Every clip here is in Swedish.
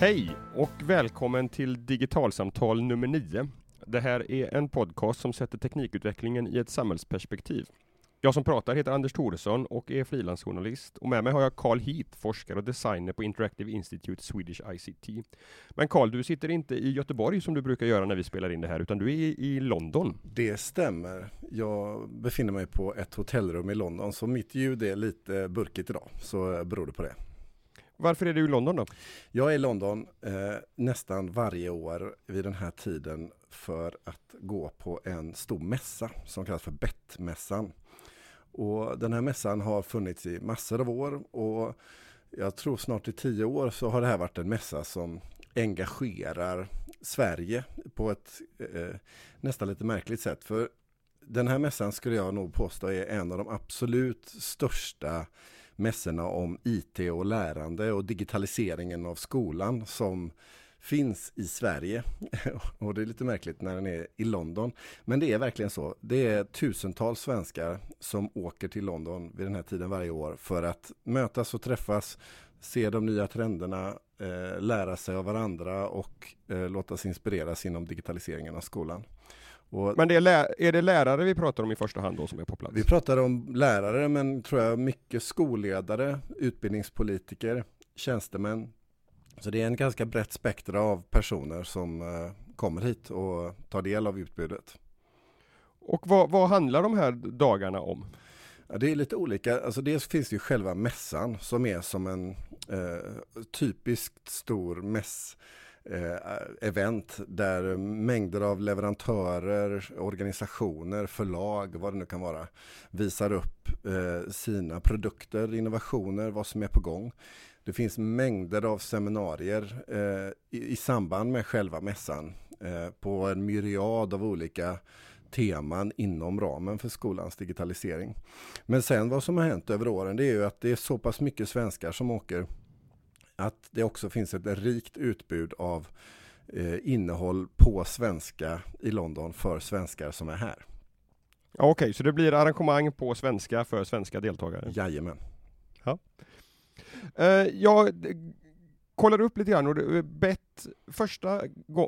Hej och välkommen till Digitalsamtal nummer 9. Det här är en podcast som sätter teknikutvecklingen i ett samhällsperspektiv. Jag som pratar heter Anders Thoresson och är frilansjournalist och med mig har jag Carl Heath, forskare och designer på Interactive Institute Swedish ICT. Men Carl, du sitter inte i Göteborg som du brukar göra när vi spelar in det här, utan du är i London. Det stämmer. Jag befinner mig på ett hotellrum i London, så mitt ljud är lite burkigt idag, så beror det på det. Varför är du i London då? Jag är i London eh, nästan varje år vid den här tiden för att gå på en stor mässa som kallas för Bettmässan. Och den här mässan har funnits i massor av år och jag tror snart i tio år så har det här varit en mässa som engagerar Sverige på ett eh, nästan lite märkligt sätt. För den här mässan skulle jag nog påstå är en av de absolut största mässorna om IT och lärande och digitaliseringen av skolan som finns i Sverige. och det är lite märkligt när den är i London. Men det är verkligen så. Det är tusentals svenskar som åker till London vid den här tiden varje år för att mötas och träffas, se de nya trenderna, eh, lära sig av varandra och eh, låta sig inspireras inom digitaliseringen av skolan. Och men det är, är, det lärare vi pratar om i första hand då som är på plats? Vi pratar om lärare men tror jag mycket skolledare, utbildningspolitiker, tjänstemän. Så det är en ganska brett spektra av personer som uh, kommer hit och tar del av utbudet. Och vad, vad handlar de här dagarna om? Ja, det är lite olika. Alltså dels finns det ju själva mässan som är som en uh, typiskt stor mäss Eh, Eh, event där mängder av leverantörer, organisationer, förlag, vad det nu kan vara, visar upp eh, sina produkter, innovationer, vad som är på gång. Det finns mängder av seminarier eh, i, samband med själva mässan på en myriad av olika teman inom ramen för skolans digitalisering. Men sen vad som har hänt över åren det är ju att det är så pass mycket svenskar som åker att det också finns ett rikt utbud av eh, innehåll på svenska i London för svenskar som är här. Okej, okay, så det blir arrangemang på svenska för svenska deltagare? Jajamän. Ja. Eh, jag kollar upp lite grann och BET, första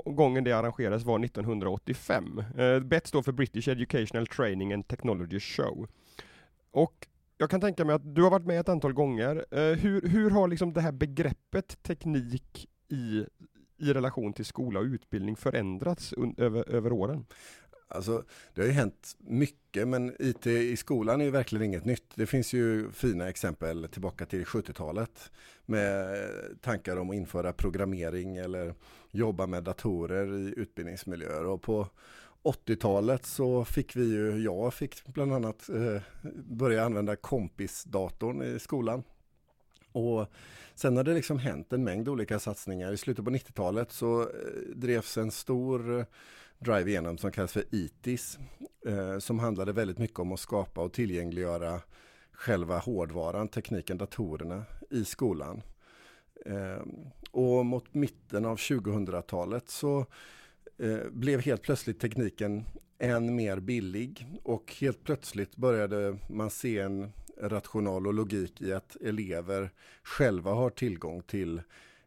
gången det arrangerades var 1985. Eh, BET står för British Educational Training and Technology Show. Och jag kan tänka mig att du har varit med ett antal gånger. Eh, hur, hur har liksom det här begreppet teknik i, i relation till skola och utbildning förändrats över, över åren? Alltså, det har ju hänt mycket men IT i skolan är ju verkligen inget nytt. Det finns ju fina exempel tillbaka till 70-talet med tankar om att införa programmering eller jobba med datorer i utbildningsmiljöer. Och på 80-talet så fick vi ju, jag fick bland annat eh, börja använda kompisdatorn i skolan. Och sen har det liksom hänt en mängd olika satsningar. I slutet på 90-talet så eh, drevs en stor eh, drive igenom som kallas för ITIS. Eh, som handlade väldigt mycket om att skapa och tillgängliggöra själva hårdvaran, tekniken, datorerna i skolan. Eh, och mot mitten av 2000-talet så Eh, blev helt plötsligt tekniken än mer billig och helt plötsligt började man se en rational och logik i att elever själva har tillgång till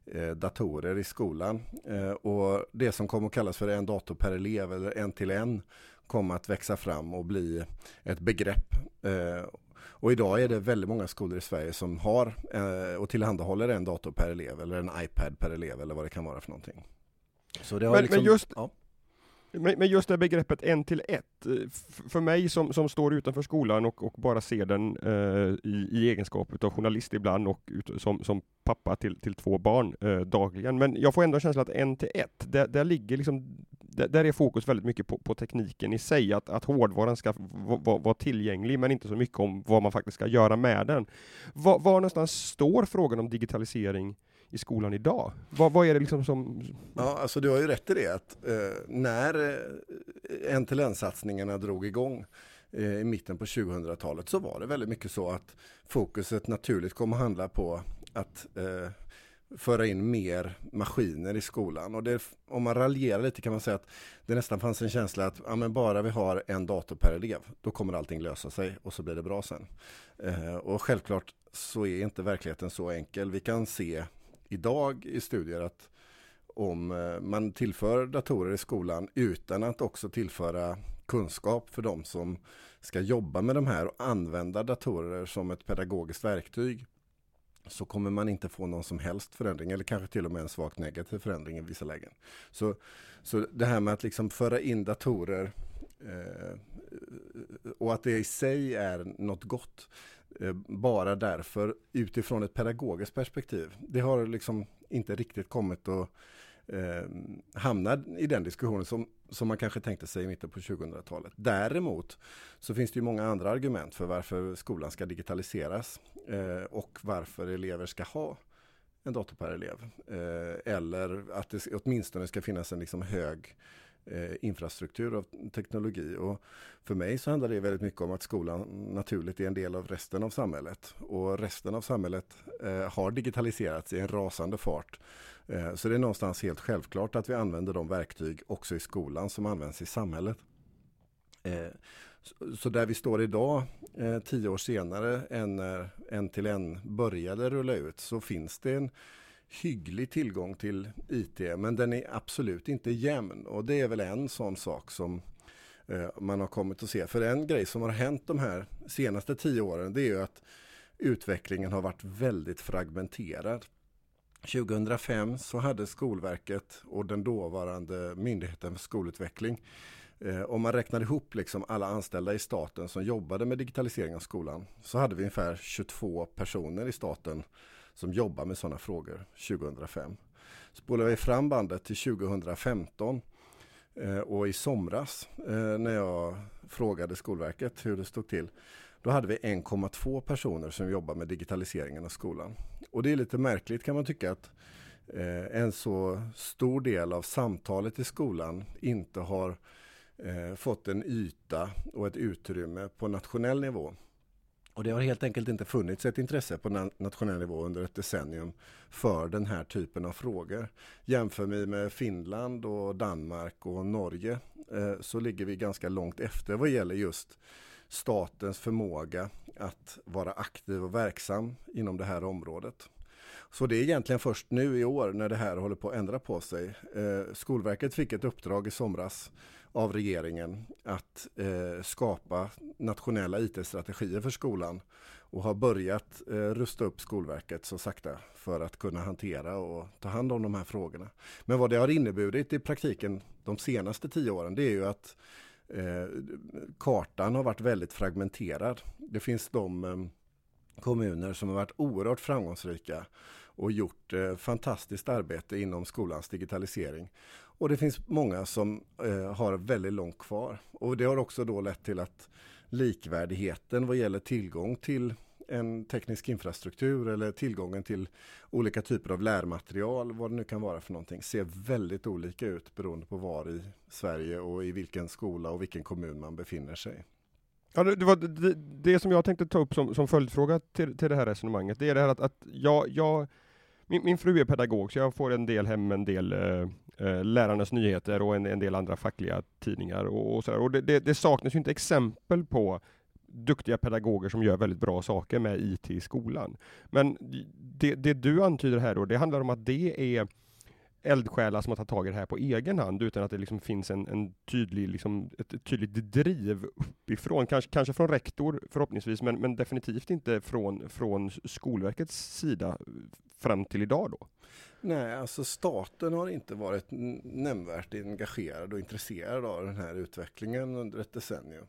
eh, datorer i skolan. Eh, och det som kom att kallas för en dator per elev eller en till en kom att växa fram och bli ett begrepp. Och idag är det väldigt många skolor i Sverige som har och tillhandahåller en dator per elev eller en iPad per elev eller vad det kan vara för någonting. Så det har men, liksom, men just, ja. Men just det begreppet en till ett, eh, för mig som, som står utanför skolan och, och bara ser den eh, i, i egenskap av journalist ibland och ut, som, som pappa till, till två barn eh, dagligen, men jag får ändå känslan att en till ett, där, där ligger liksom, där, där, är fokus väldigt mycket på, på tekniken i sig, att, att hårdvaran ska vara var tillgänglig, men inte så mycket om vad man faktiskt ska göra med den. Var, var någonstans står frågan om digitalisering i skolan idag? Vad, vad är det liksom som... Ja, alltså du har ju rätt i det att eh, när eh, NTLN-satsningarna drog igång eh, i mitten på 2000-talet så var det väldigt mycket så att fokuset naturligt kom att handla på att eh, föra in mer maskiner i skolan. Och det, om man raljerar lite kan man säga att det nästan fanns en känsla att ja, men bara vi har en dator per elev, då kommer allting lösa sig och så blir det bra sen. Eh, och självklart så är inte verkligheten så enkel. Vi kan se idag i studier att om eh, man tillför datorer i skolan utan att också tillföra kunskap för de som ska jobba med de här och använda datorer som ett pedagogiskt verktyg så kommer man inte få någon som helst förändring eller kanske till och med en svagt negativ förändring i vissa lägen. Så, så det här med att liksom föra in datorer eh, och att det i sig är något gott Eh, bara därför utifrån ett pedagogiskt perspektiv. Det har liksom inte riktigt kommit att eh, hamna i den diskussionen som, som man kanske tänkte sig i mitten på 2000-talet. Däremot så finns det ju många andra argument för varför skolan ska digitaliseras eh, och varför elever ska ha en dator per elev. Eh, eller att det åtminstone ska finnas en liksom hög eh, infrastruktur av teknologi. Och för mig så handlar det väldigt mycket om att skolan naturligt är en del av resten av samhället. Och resten av samhället eh, har digitaliserats i en rasande fart. Eh, så det är någonstans helt självklart att vi använder de verktyg också i skolan som används i samhället. Eh, så där vi står idag, eh, tio år senare, än när en till en började rulla ut, så finns det en hygglig tillgång till IT, men den är absolut inte jämn. Och det är väl en sån sak som eh, man har kommit att se. För en grej som har hänt de här senaste tio åren, det är ju att utvecklingen har varit väldigt fragmenterad. 2005 så hade Skolverket och den dåvarande Myndigheten för skolutveckling eh, om man räknar ihop liksom alla anställda i staten som jobbade med digitalisering av skolan så hade vi ungefär 22 personer i staten som jobbar med sådana frågor 2005. Spolar vi fram bandet till 2015 eh, och i somras eh, när jag frågade Skolverket hur det stod till då hade vi 1,2 personer som jobbar med digitaliseringen av skolan. Och det är lite märkligt kan man tycka att eh, en så stor del av samtalet i skolan inte har fått en yta och ett utrymme på nationell nivå. Och det har helt enkelt inte funnits ett intresse på nationell nivå under ett decennium för den här typen av frågor. Jämför vi med Finland och Danmark och Norge eh, så ligger vi ganska långt efter vad gäller just statens förmåga att vara aktiv och verksam inom det här området. Så det är egentligen först nu i år när det här håller på att ändra på sig. Eh, Skolverket fick ett uppdrag i somras av regeringen att eh, skapa nationella IT-strategier för skolan och har börjat eh, rusta upp Skolverket så sakta för att kunna hantera och ta hand om de här frågorna. Men vad det har inneburit i praktiken de senaste tio åren det är ju att eh, kartan har varit väldigt fragmenterad. Det finns de eh, kommuner som har varit oerhört framgångsrika och gjort eh, fantastiskt arbete inom skolans digitalisering. Och det finns många som eh, har väldigt långt kvar. Och det har också då lett till att likvärdigheten vad gäller tillgång till en teknisk infrastruktur eller tillgången till olika typer av lärmaterial, vad det nu kan vara för någonting, ser väldigt olika ut beroende på var i Sverige och i vilken skola och vilken kommun man befinner sig. Ja, det, var det, det som jag tänkte ta upp som, som följdfråga till, till det här resonemanget, det är det här att, att jag, jag min, min fru är pedagog, så jag får en del hem en del eh, eh Lärarnas Nyheter och en, en del andra fackliga tidningar och, och. Och det, det, det saknas ju inte exempel på duktiga pedagoger som gör väldigt bra saker med IT i skolan. Men det, det du antyder här då, det handlar om att det är eldsjälar som har tagit tag i det här på egen hand utan att det liksom finns en, en tydlig, liksom, ett tydligt driv uppifrån, kanske, kanske från rektor förhoppningsvis, men, men definitivt inte från, från Skolverkets sida fram till idag då? Nej, alltså staten har inte varit nämnvärt engagerad och intresserad av den här utvecklingen under ett decennium.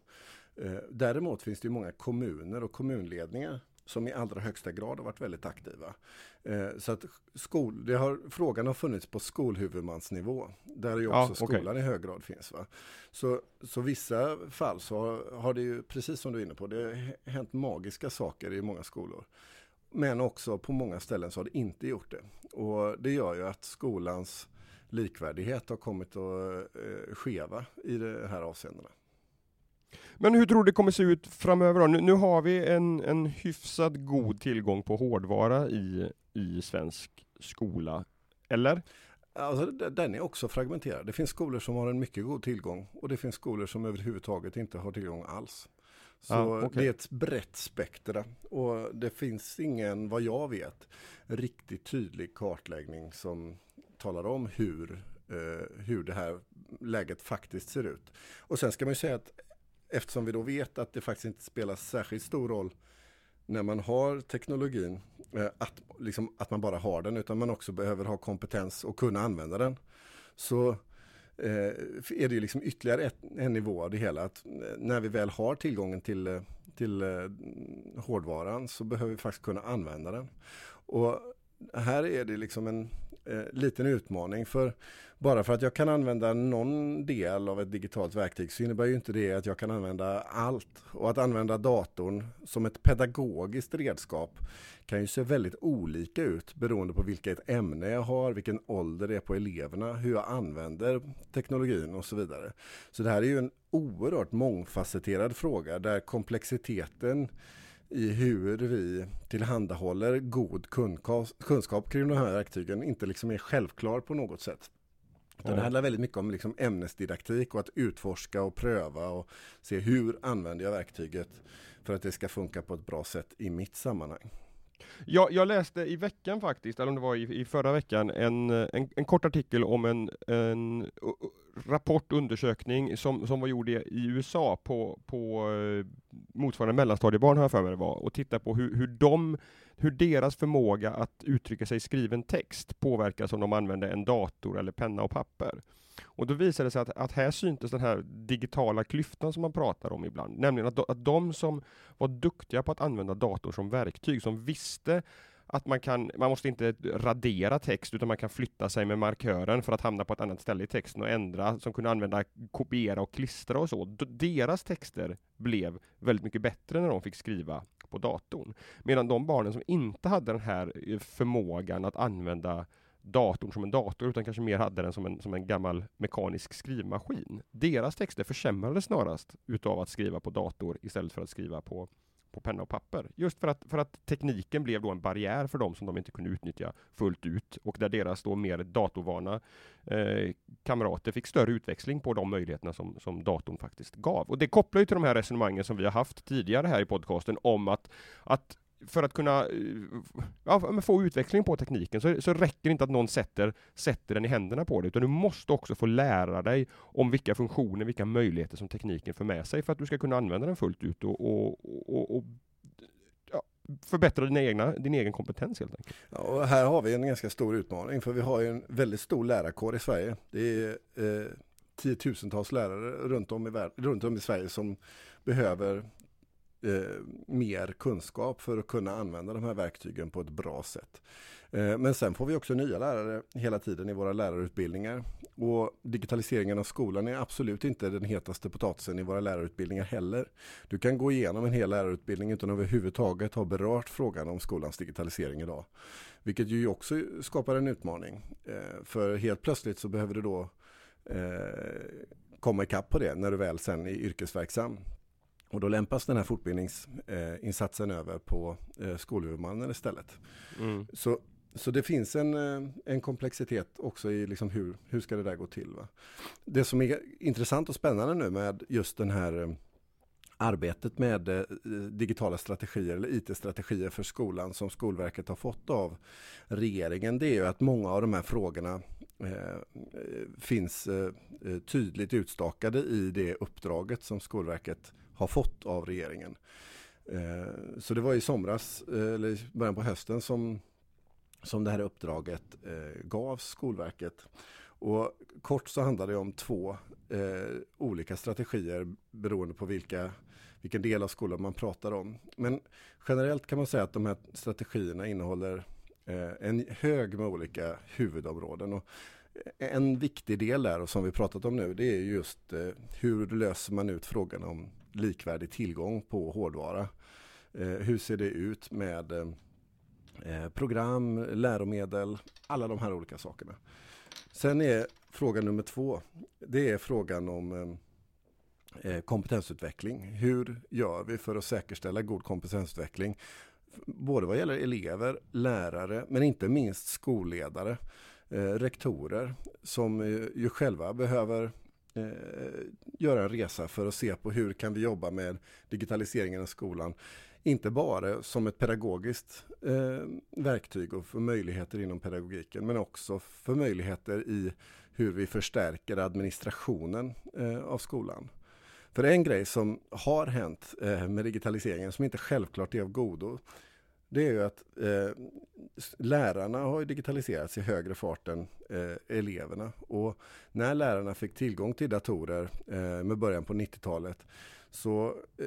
Eh, däremot finns det många kommuner och kommunledningar som i allra högsta grad har varit väldigt aktiva. Eh, så att skol, det har, frågan har funnits på skolhuvudmansnivå, där ju också ja, skolan okay. i hög grad finns. Va? Så, så vissa fall så har, har det ju, precis som du är inne på, det har hänt magiska saker i många skolor. Men också på många ställen så har det inte gjort det. Och det gör ju att skolans likvärdighet har kommit att eh, skeva i de här avseendena. Men hur tror du det kommer se ut framöver då? Nu, nu har vi en, en hyfsat god tillgång på hårdvara i, i svensk skola, eller? Alltså, den är också fragmenterad. Det finns skolor som har en mycket god tillgång och det finns skolor som överhuvudtaget inte har tillgång alls. Så ah, okay. det är ett brett spektra och det finns ingen, vad jag vet, riktigt tydlig kartläggning som talar om hur, eh, hur det här läget faktiskt ser ut. Och sen ska man ju säga att eftersom vi då vet att det faktiskt inte spelar särskilt stor roll när man har teknologin, eh, att, liksom, att man bara har den, utan man också behöver ha kompetens och kunna använda den. Så Eh, är det ju liksom ytterligare ett, en nivå av det hela. Att eh, när vi väl har tillgången till, eh, till eh, hårdvaran så behöver vi faktiskt kunna använda den. Och här är det liksom en eh, liten utmaning. För bara för att jag kan använda någon del av ett digitalt verktyg så innebär ju inte det att jag kan använda allt. Och att använda datorn som ett pedagogiskt redskap kan ju se väldigt olika ut beroende på vilket ämne jag har, vilken ålder det är på eleverna, hur jag använder teknologin och så vidare. Så det här är ju en oerhört mångfacetterad fråga där komplexiteten i hur vi tillhandahåller god kunskap kring de här verktygen inte liksom är självklar på något sätt. Utan det handlar väldigt mycket om liksom ämnesdidaktik och att utforska och pröva och se hur använder jag verktyget för att det ska funka på ett bra sätt i mitt sammanhang. Jag, jag läste i veckan faktiskt, eller om det var i, i förra veckan, en, en, en kort artikel om en, en rapport, undersökning som, som var gjord i, i USA på, på eh, motsvarande mellanstadiebarn har jag för mig det var, och titta på hur, hur, de, hur deras förmåga att uttrycka sig i skriven text påverkas om de använder en dator eller penna och papper. Och då visade det sig att, att här syntes den här digitala klyftan som man pratar om ibland, nämligen att, att de som var duktiga på att använda dator som verktyg, som visste att man kan, man måste inte radera text utan man kan flytta sig med markören för att hamna på ett annat ställe i texten och ändra, som kunde använda kopiera och klistra och så. Deras texter blev väldigt mycket bättre när de fick skriva på datorn. Medan de barnen som inte hade den här eh, förmågan att använda datorn som en dator, utan kanske mer hade den som en, som en gammal mekanisk skrivmaskin. Deras texter försämrades snarast utav att skriva på dator istället för att skriva på på penna och papper. Just för att, för att tekniken blev då en barriär för dem som de inte kunde utnyttja fullt ut och där deras då mer datorvana eh, kamrater fick större utväxling på de möjligheterna som, som datorn faktiskt gav. Och det kopplar ju till de här resonemangen som vi har haft tidigare här i podcasten om att, att för att kunna eh, ja, få utveckling på tekniken så, så räcker det inte att någon sätter, sätter den i händerna på dig, utan du måste också få lära dig om vilka funktioner, vilka möjligheter som tekniken för med sig för att du ska kunna använda den fullt ut och, och, och, och ja, förbättra din, egna, din egen kompetens helt enkelt. Ja, och här har vi en ganska stor utmaning för vi har ju en väldigt stor lärarkår i Sverige. Det är eh, tiotusentals lärare runt om, i, runt om i Sverige som behöver eh, mer kunskap för att kunna använda de här verktygen på ett bra sätt. Eh, men sen får vi också nya lärare hela tiden i våra lärarutbildningar. Och digitaliseringen av skolan är absolut inte den hetaste potatisen i våra lärarutbildningar heller. Du kan gå igenom en hel lärarutbildning utan att överhuvudtaget ha berört frågan om skolans digitalisering idag. Vilket ju också skapar en utmaning. Eh, för helt plötsligt så behöver du då eh, komma ikapp på det när du väl sen är yrkesverksam. Och då lämpas den här fortbildningsinsatsen eh, över på eh, skolhuvudmannen istället. Mm. Så, så det finns en, eh, en komplexitet också i liksom hur, hur ska det där gå till. Va? Det som är intressant och spännande nu med just den här arbetet med digitala strategier eller IT-strategier för skolan som Skolverket har fått av regeringen det är ju att många av de här frågorna eh, finns eh, tydligt utstakade i det uppdraget som Skolverket har fått av regeringen. Eh, så det var i somras, eh, eller början på hösten som, som det här uppdraget eh, gavs Skolverket. Och kort så handlar det om två eh, olika strategier beroende på vilka, vilken del av skolan man pratar om. Men generellt kan man säga att de här strategierna innehåller eh, en hög med olika huvudområden. Och en viktig del där och som vi pratat om nu det är just eh, hur löser man ut frågan om likvärdig tillgång på hårdvara. Eh, hur ser det ut med eh, eh, program, läromedel, alla de här olika sakerna. Sen är fråga nummer två, det är frågan om kompetensutveckling. Hur gör vi för att säkerställa god kompetensutveckling? Både vad gäller elever, lärare, men inte minst skolledare, rektorer som ju själva behöver eh, göra en resa för att se på hur kan vi jobba med digitaliseringen av skolan Inte bara som ett pedagogiskt eh, verktyg och för möjligheter inom pedagogiken men också för möjligheter i hur vi förstärker administrationen eh, av skolan. För en grej som har hänt eh, med digitaliseringen som inte självklart är av godo det är ju att eh, lärarna har digitaliserats i högre fart än eh, eleverna. Och när lärarna fick tillgång till datorer eh, med början på 90-talet så eh,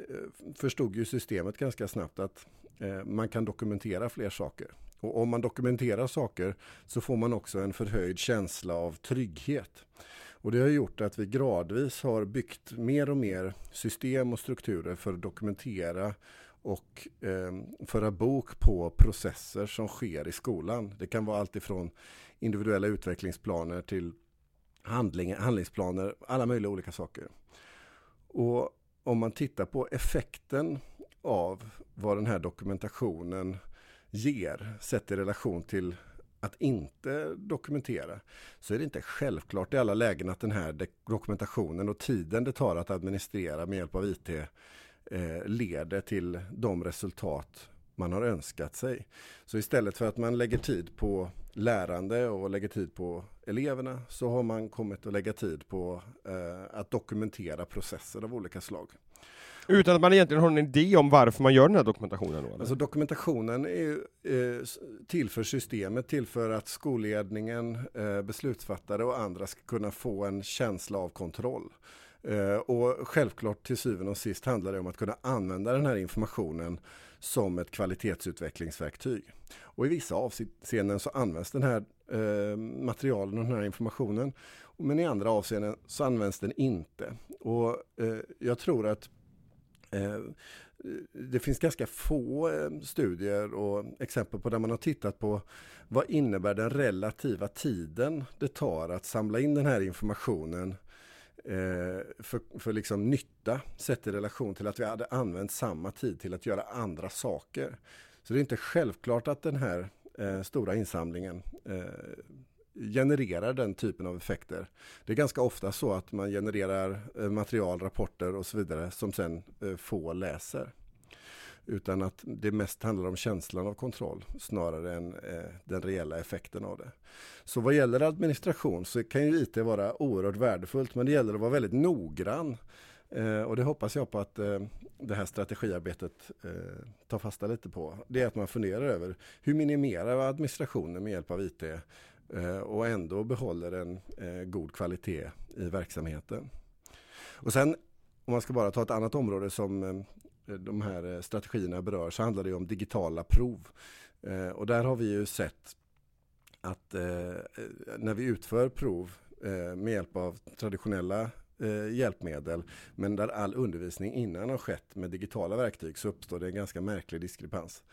förstod ju systemet ganska snabbt att eh, man kan dokumentera fler saker. Och om man dokumenterar saker så får man också en förhöjd känsla av trygghet. Och det har gjort att vi gradvis har byggt mer och mer system och strukturer för att dokumentera och eh, föra bok på processer som sker i skolan. Det kan vara allt ifrån individuella utvecklingsplaner till handling, handlingsplaner, alla möjliga olika saker. Och om man tittar på effekten av vad den här dokumentationen ger, sett i relation till att inte dokumentera, så är det inte självklart i alla lägen att den här dokumentationen och tiden det tar att administrera med hjälp av IT eh, leder till de resultat man har önskat sig. Så istället för att man lägger tid på lärande och lägger tid på eleverna så har man kommit att lägga tid på eh, att dokumentera processer av olika slag. Utan att man egentligen har en idé om varför man gör den här dokumentationen? Då, alltså dokumentationen är eh, till för systemet, till för att skolledningen, eh, beslutsfattare och andra ska kunna få en känsla av kontroll. Eh, och självklart till syvende och sist handlar det om att kunna använda den här informationen som ett kvalitetsutvecklingsverktyg. Och i vissa avseenden så används den här eh, materialen och den här informationen. Men i andra avseenden så används den inte. Och eh, jag tror att Eh, det finns ganska få eh, studier och exempel på där man har tittat på vad innebär den relativa tiden det tar att samla in den här informationen eh, för, för liksom nytta sett i relation till att vi hade använt samma tid till att göra andra saker. Så det är inte självklart att den här stora insamlingen genererar den typen av effekter. Det är ganska ofta så att man genererar eh, material, rapporter och så vidare som sen eh, få läser. Utan att det mest handlar om känslan av kontroll snarare än eh, den reella effekten av det. Så vad gäller administration så kan ju IT vara oerhört värdefullt men det gäller att vara väldigt noggrann. Eh, och det hoppas jag på att eh, det här strategiarbetet eh, tar fasta lite på. Det är att man funderar över hur minimerar administrationen med hjälp av IT Eh, och ändå behåller en eh, god kvalitet i verksamheten. Och sen om man ska bara ta ett annat område som eh, eh, de här strategierna berör så handlar det om digitala prov. Eh, och där har vi ju sett att eh, när vi utför prov med hjälp av traditionella hjälpmedel men där all undervisning innan har skett med digitala verktyg så uppstår det en ganska märklig diskrepans.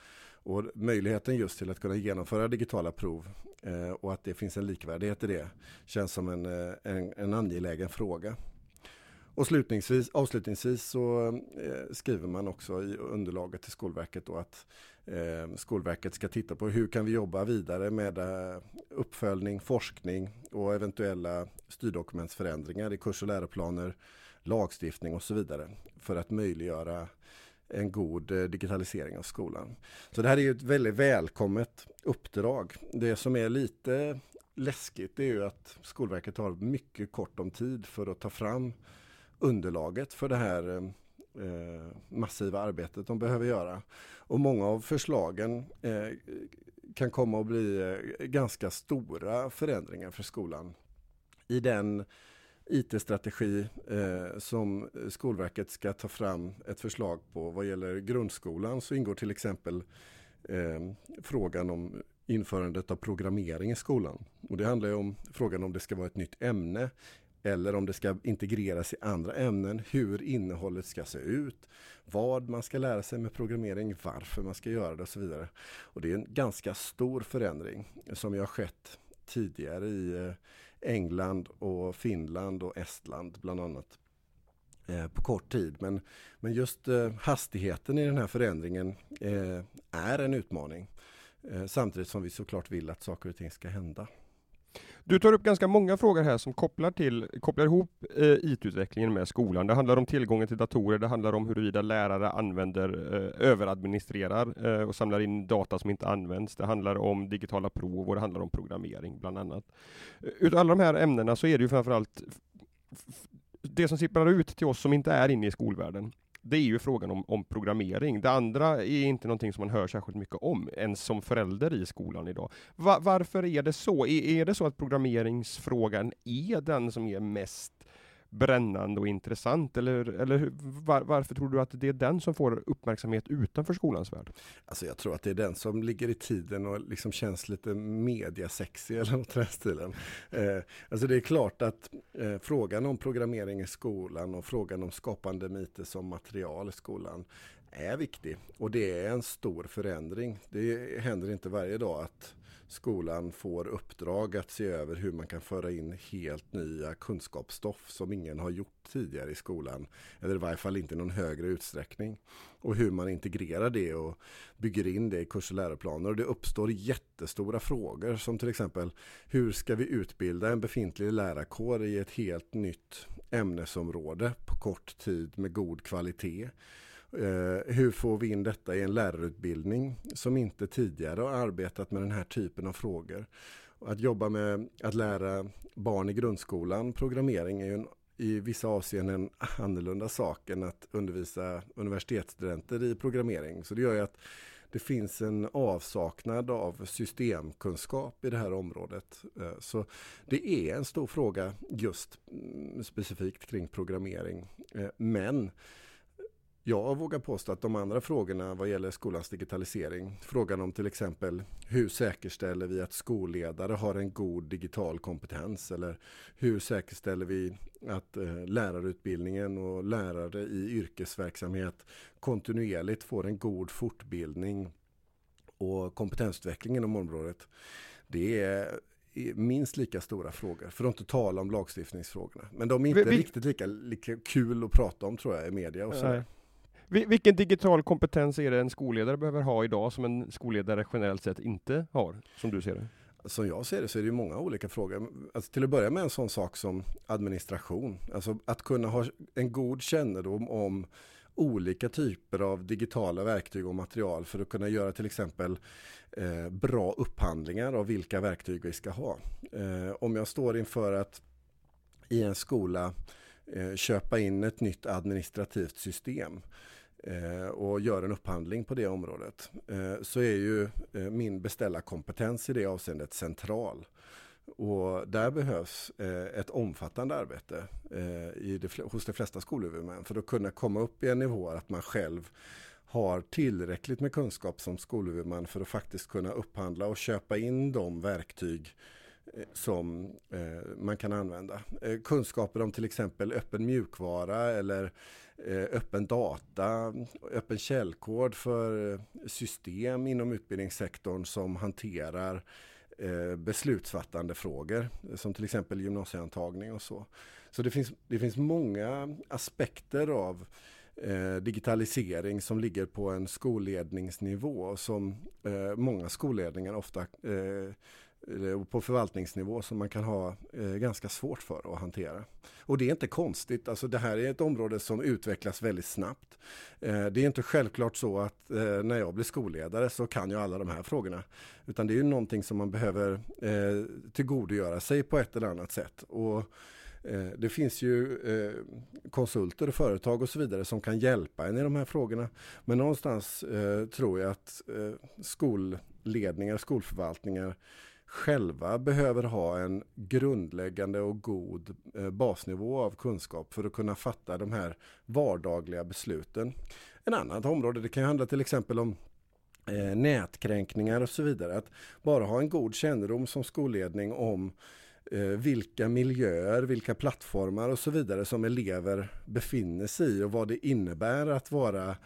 Och möjligheten just till att kunna genomföra digitala prov eh, och att det finns en likvärdighet i det känns som en, eh, en, en angelägen fråga. Och slutningsvis, avslutningsvis så eh, skriver man också i underlaget till Skolverket då att eh, Skolverket ska titta på hur kan vi jobba vidare med eh, uppföljning, forskning och eventuella styrdokumentsförändringar i kurs och läroplaner, lagstiftning och så vidare för att möjliggöra en god eh, digitalisering av skolan. Så det här är ju ett väldigt välkommet uppdrag. Det som är lite läskigt är ju att Skolverket har mycket kort om tid för att ta fram underlaget för det här eh, eh massiva arbetet de behöver göra. Och många av förslagen eh, kan komma att bli eh, ganska stora förändringar för skolan. I den IT-strategi eh, som Skolverket ska ta fram ett förslag på vad gäller grundskolan så ingår till exempel eh, frågan om införandet av programmering i skolan. Och det handlar om frågan om det ska vara ett nytt ämne eller om det ska integreras i andra ämnen, hur innehållet ska se ut, vad man ska lära sig med programmering, varför man ska göra det och så vidare. Och det är en ganska stor förändring som ju har skett tidigare i eh, England och Finland och Estland bland annat eh, på kort tid. Men, men just eh, hastigheten i den här förändringen eh, är en utmaning. Samtidigt som vi såklart vill att saker och ting ska hända. Du tar upp ganska många frågor här som kopplar, till, kopplar ihop eh, IT-utvecklingen med skolan. Det handlar om tillgången till datorer, det handlar om huruvida lärare använder, eh, överadministrerar eh, och samlar in data som inte används. Det handlar om digitala prov och det handlar om programmering bland annat. Eh, utav alla de här ämnena så är det ju framförallt det som sipprar ut till oss som inte är inne i skolvärlden det är ju frågan om, om, programmering. Det andra är inte någonting som man hör särskilt mycket om, ens som förälder i skolan idag. Va, varför är det så? Är, är det så att programmeringsfrågan är den som är mest brännande och intressant? Eller, eller var, varför tror du att det är den som får uppmärksamhet utanför skolans värld? Alltså jag tror att det är den som ligger i tiden och liksom känns lite mediasexig eller något i den stilen. Eh, alltså det är klart att eh, frågan om programmering i skolan och frågan om skapande myter som material i skolan är viktig och det är en stor förändring. Det händer inte varje dag att skolan får uppdrag att se över hur man kan föra in helt nya kunskapsstoff som ingen har gjort tidigare i skolan. Eller i varje fall inte i någon högre utsträckning. Och hur man integrerar det och bygger in det i kurs och läroplaner. Och det uppstår jättestora frågor som till exempel hur ska vi utbilda en befintlig lärarkår i ett helt nytt ämnesområde på kort tid med god kvalitet. Eh, hur får vi in detta i en lärarutbildning som inte tidigare har arbetat med den här typen av frågor? Att jobba med att lära barn i grundskolan programmering är ju en, i vissa avseenden en annorlunda sak än att undervisa universitetsstudenter i programmering. Så det gör ju att det finns en avsaknad av systemkunskap i det här området. Eh, så det är en stor fråga just mm, specifikt kring programmering. Eh, men jag vågar påstå att de andra frågorna vad gäller skolans digitalisering, frågan om till exempel hur säkerställer vi att skolledare har en god digital kompetens eller hur säkerställer vi att eh, lärarutbildningen och lärare i yrkesverksamhet kontinuerligt får en god fortbildning och kompetensutveckling inom området. Det är minst lika stora frågor, för att inte tala om lagstiftningsfrågorna. Men de är inte vi, riktigt lika, lika kul att prata om tror jag i media och så. Vilken digital kompetens är det en skolledare behöver ha idag som en skolledare generellt sett inte har, som du ser det? Som jag ser det så är det många olika frågor. Alltså till att börja med en sån sak som administration. Alltså att kunna ha en god kännedom om olika typer av digitala verktyg och material för att kunna göra till exempel eh, bra upphandlingar av vilka verktyg vi ska ha. Eh, om jag står inför att i en skola eh, köpa in ett nytt administrativt system Eh, och gör en upphandling på det området eh, så är ju eh, min beställarkompetens i det avseendet central. Och där behövs eh, ett omfattande arbete eh, i det, hos de flesta skolhuvudmän för att kunna komma upp i en nivå att man själv har tillräckligt med kunskap som skolhuvudman för att faktiskt kunna upphandla och köpa in de verktyg som eh, man kan använda. Eh, kunskaper om till exempel öppen mjukvara eller Eh, öppen data, öppen källkod för eh, system inom utbildningssektorn som hanterar eh, beslutsfattande frågor som till exempel gymnasieantagning och så. Så det finns, det finns många aspekter av eh, digitalisering som ligger på en skolledningsnivå som många skolledningar ofta på förvaltningsnivå som man kan ha eh, ganska svårt för att hantera. Och det är inte konstigt, alltså det här är ett område som utvecklas väldigt snabbt. Eh, det är inte självklart så att eh, när jag blir skolledare så kan jag alla de här frågorna. Utan det är ju någonting som man behöver tillgodogöra sig på ett eller annat sätt. Och det finns ju konsulter och företag och så vidare som kan hjälpa en i de här frågorna. Men någonstans tror jag att skolledningar, skolförvaltningar själva behöver ha en grundläggande och god eh, basnivå av kunskap för att kunna fatta de här vardagliga besluten. En annat område, det kan ju handla till exempel om eh, nätkränkningar och så vidare. Att bara ha en god kännedom som skolledning om eh, vilka miljöer, vilka plattformar och så vidare som elever befinner sig i och vad det innebär att vara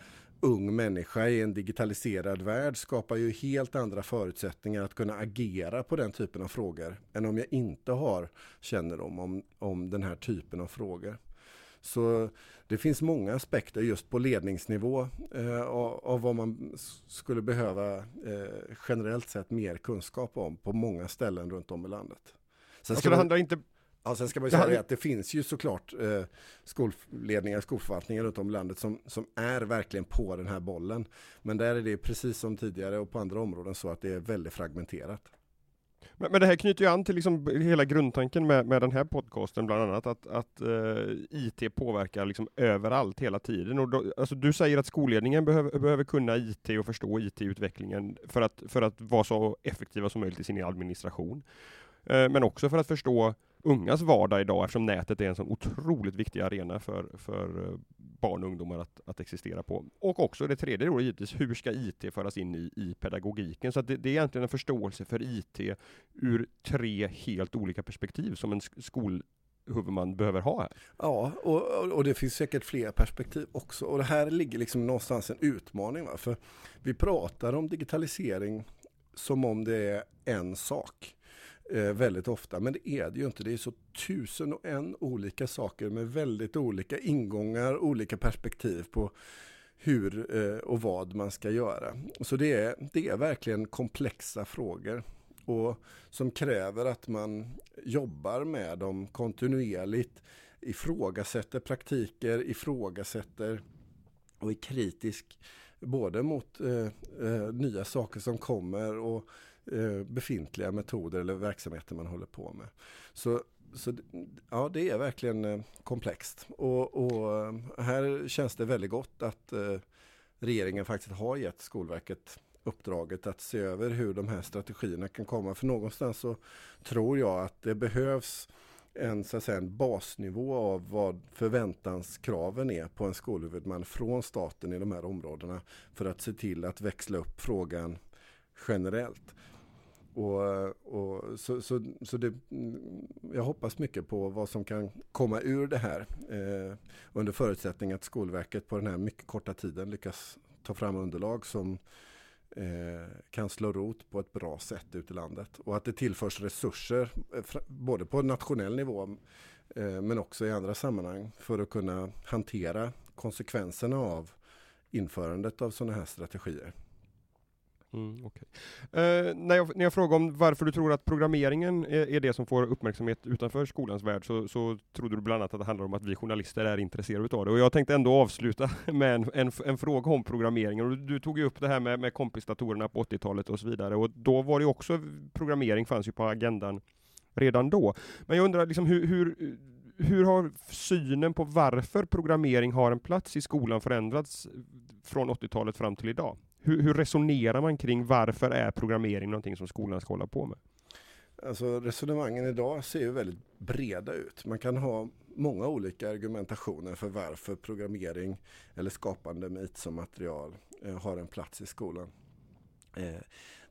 ung människa i en digitaliserad värld skapar ju helt andra förutsättningar att kunna agera på den typen av frågor än om jag inte har kännedom om, om den här typen av frågor. Så det finns många aspekter just på ledningsnivå eh, av, vad man skulle behöva eh, generellt sett mer kunskap om på många ställen runt om i landet. Sen alltså, det handlar inte Ja, sen ska man ju säga att det finns ju såklart eh, skolledningar, skolförvaltningar runt om i landet som, som är verkligen på den här bollen. Men där är det precis som tidigare och på andra områden så att det är väldigt fragmenterat. Men, men det här knyter ju an till liksom hela grundtanken med, med den här podcasten, bland annat att, att uh, IT påverkar liksom överallt hela tiden. Och då, alltså du säger att skolledningen behöver, behöver kunna IT och förstå IT-utvecklingen för att, för att vara så effektiva som möjligt i sin administration. Uh, men också för att förstå ungas vardag idag eftersom nätet är en sån otroligt viktig arena för, för eh, barn och ungdomar att, att existera på. Och också det tredje då givetvis, hur ska IT föras in i, i pedagogiken? Så det, det, är egentligen en förståelse för IT ur tre helt olika perspektiv som en skolhuvudman behöver ha här. Ja, och, och det finns säkert fler perspektiv också. Och det här ligger liksom någonstans en utmaning. Va? För vi pratar om digitalisering som om det är en sak eh, väldigt ofta. Men det är det ju inte. Det är så tusen och en olika saker med väldigt olika ingångar, olika perspektiv på hur eh, och vad man ska göra. Så det är, det är verkligen komplexa frågor och som kräver att man jobbar med dem kontinuerligt, ifrågasätter praktiker, ifrågasätter och är kritisk både mot eh, eh, nya saker som kommer och Eh, befintliga metoder eller verksamheter man håller på med. Så, så ja, det är verkligen eh, komplext. Och, och, eh, här känns det väldigt gott att regeringen faktiskt har gett Skolverket uppdraget att se över hur de här strategierna kan komma. För någonstans så tror jag att det behövs en, så att säga, en basnivå av vad förväntanskraven är på en skolhuvudman från staten i de här områdena för att se till att växla upp frågan generellt. Och, och, så så, så det, mm, jag hoppas mycket på vad som kan komma ur det här eh, under förutsättning att Skolverket på den här mycket korta tiden lyckas ta fram underlag som eh, kan slå rot på ett bra sätt ute i landet. Och att det tillförs resurser eh, både på nationell nivå eh, men också i andra sammanhang för att kunna hantera konsekvenserna av införandet av sådana här strategier. Mm, okay. eh, när, jag, när jag frågade om varför du tror att programmeringen är, är det som får uppmärksamhet utanför skolans värld, så, så trodde du bland annat att det handlar om att vi journalister är intresserade av det. Och jag tänkte ändå avsluta med en, en, en fråga om programmeringen. Och du, du tog ju upp det här med, med kompisdatorerna på 80-talet och så vidare. Och då var det också, programmering fanns ju på agendan redan då. Men jag undrar liksom hur, hur hur har synen på varför programmering har en plats i skolan förändrats från 80-talet fram till idag? Hur, hur, resonerar man kring varför är programmering någonting som skolan ska hålla på med? Alltså resonemangen idag ser ju väldigt breda ut. Man kan ha många olika argumentationer för varför programmering eller skapande med IT som material eh, har en plats i skolan. Eh,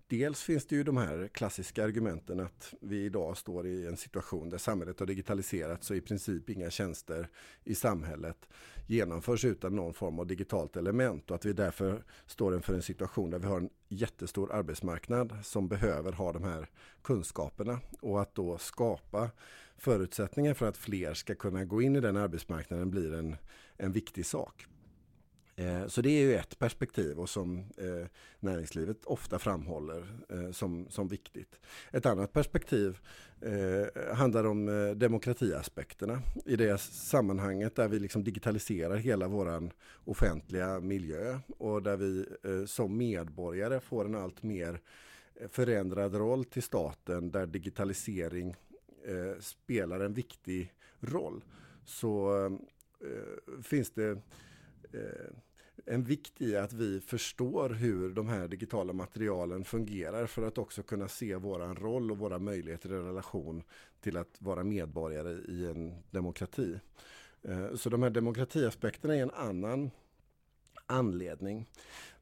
Dels finns det ju de här klassiska argumenten att vi idag står i en situation där samhället har digitaliserats och i princip inga tjänster i samhället genomförs utan någon form av digitalt element och att vi därför står inför en situation där vi har en jättestor arbetsmarknad som behöver ha de här kunskaperna och att då skapa förutsättningar för att fler ska kunna gå in i den arbetsmarknaden blir en, en viktig sak. Eh, så det är ju ett perspektiv och som eh, näringslivet ofta framhåller eh, som, som viktigt. Ett annat perspektiv handlar om demokratiaspekterna i det sammanhanget där vi liksom digitaliserar hela vår offentliga miljö och där vi som medborgare får en allt mer förändrad roll till staten där digitalisering spelar en viktig roll. Så finns det en vikt i att vi förstår hur de här digitala materialen fungerar för att också kunna se våran roll och våra möjligheter i relation till att vara medborgare i en demokrati. Eh, så de här demokratiaspekterna är en annan anledning.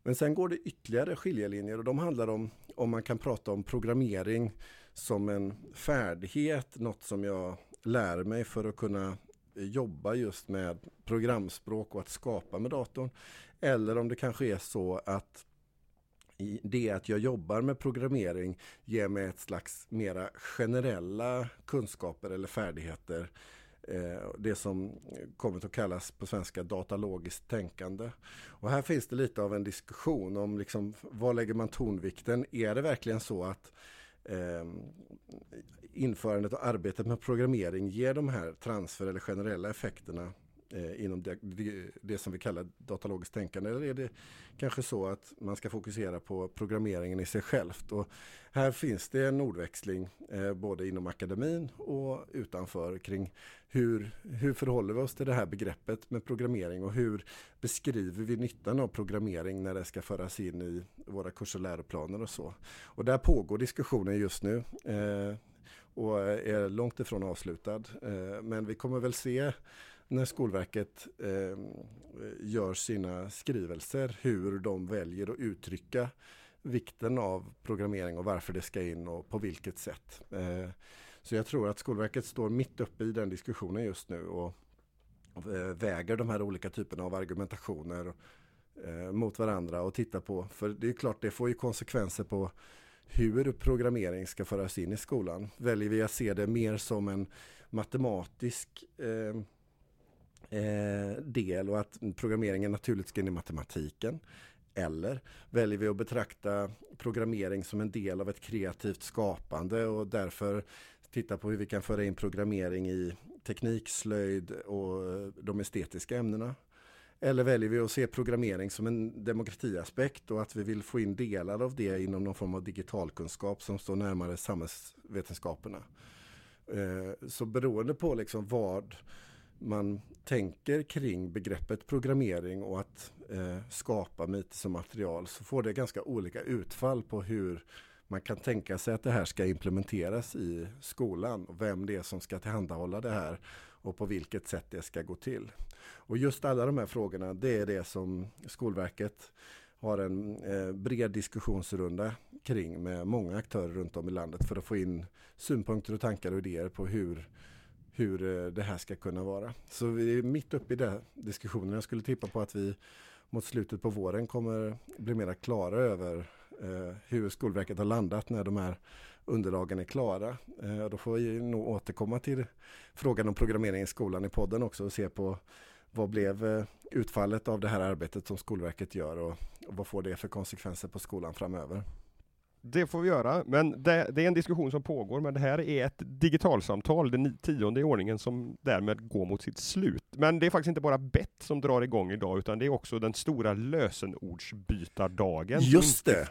Men sen går det ytterligare skiljelinjer och de handlar om om man kan prata om programmering som en färdighet, något som jag lär mig för att kunna jobba just med programspråk och att skapa med datorn. Eller om det kanske är så att det att jag jobbar med programmering ger mig ett slags mera generella kunskaper eller färdigheter. Eh, det som kommer att kallas på svenska datalogiskt tänkande. Och här finns det lite av en diskussion om liksom, var lägger man tonvikten? Är det verkligen så att eh, införandet och arbetet med programmering ger de här transfer eller generella effekterna eh, inom det, det, det, som vi kallar datalogiskt tänkande? Eller är det kanske så att man ska fokusera på programmeringen i sig självt? Och här finns det en ordväxling eh, både inom akademin och utanför kring hur, hur förhåller vi oss till det här begreppet med programmering och hur beskriver vi nyttan av programmering när det ska föras in i våra kurser och läroplaner och så. Och där pågår diskussionen just nu. Eh, och är långt ifrån avslutad. Eh, men vi kommer väl se när Skolverket eh, gör sina skrivelser hur de väljer att uttrycka vikten av programmering och varför det ska in och på vilket sätt. Eh, så jag tror att Skolverket står mitt uppe i den diskussionen just nu och, eh, väger de här olika typerna av argumentationer eh, mot varandra och tittar på, för det är klart det får ju konsekvenser på hur programmering ska föras in i skolan. Väljer vi att se det mer som en matematisk eh, eh, del och att programmeringen naturligt ska in i matematiken? Eller väljer vi att betrakta programmering som en del av ett kreativt skapande och därför titta på hur vi kan föra in programmering i teknik, slöjd och eh, de estetiska ämnena? Eller väljer vi att se programmering som en demokratiaspekt och att vi vill få in delar av det inom någon form av digitalkunskap som står närmare samhällsvetenskaperna. Eh, så beroende på liksom vad man tänker kring begreppet programmering och att eh, skapa med IT som material så får det ganska olika utfall på hur man kan tänka sig att det här ska implementeras i skolan och vem det är som ska tillhandahålla det här och på vilket sätt det ska gå till. Och just alla de här frågorna, det är det som Skolverket har en eh, bred diskussionsrunda kring med många aktörer runt om i landet för att få in synpunkter och tankar och idéer på hur, hur eh, det här ska kunna vara. Så vi är mitt uppe i den diskussionen. Jag skulle tippa på att vi mot slutet på våren kommer bli mera klara över eh, hur Skolverket har landat när de här underlagen är klara. Eh, då får vi nog återkomma till frågan om programmering i skolan i podden också och se på vad blev eh, utfallet av det här arbetet som Skolverket gör och, och vad får det för konsekvenser på skolan framöver? Det får vi göra, men det, det, är en diskussion som pågår, men det här är ett digitalsamtal, den tionde i ordningen, som därmed går mot sitt slut. Men det är faktiskt inte bara bett som drar igång idag, utan det är också den stora lösenordsbytardagen. Just det!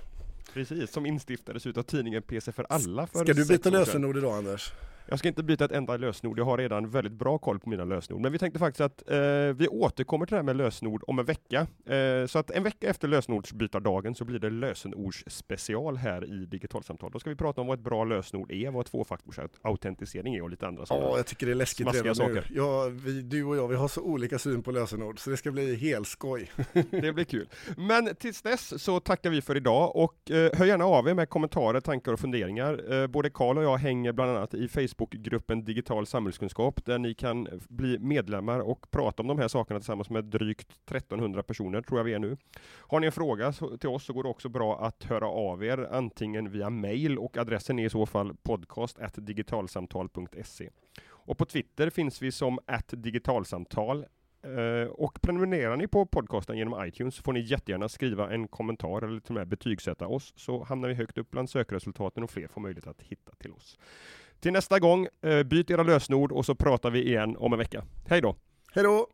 Precis, som instiftades utav tidningen PC för alla. För Ska du byta lösenord idag Anders? Jag ska inte byta ett enda lösenord, jag har redan väldigt bra koll på mina lösenord. Men vi tänkte faktiskt att eh, vi återkommer till det här med lösenord om en vecka. Eh, så att en vecka efter lösenordsbytardagen så blir det lösenordsspecial här i Digitalsamtal. Då ska vi prata om vad ett bra lösenord är, vad tvåfaktorsautentisering är och lite andra sådana Ja, jag tycker det är läskigt redan saker. nu. Ja, vi, du och jag, vi har så olika syn på lösenord, så det ska bli helt skoj. det blir kul. Men tills dess så tackar vi för idag och eh, hör gärna av er med kommentarer, tankar och funderingar. Eh, både Karl och jag hänger bland annat i Facebook Facebookgruppen Digital samhällskunskap där ni kan bli medlemmar och prata om de här sakerna tillsammans med drygt 1300 personer tror jag vi är nu. Har ni en fråga till oss så går det också bra att höra av er antingen via mail och adressen är i så fall podcast digitalsamtal.se. Och på Twitter finns vi som digitalsamtal eh, och prenumererar ni på podcasten genom iTunes så får ni jättegärna skriva en kommentar eller till och med betygsätta oss så hamnar vi högt upp bland sökresultaten och fler får möjlighet att hitta till oss. Till nästa gång, eh, byt era lösenord och så pratar vi igen om en vecka. Hej då! Hej då!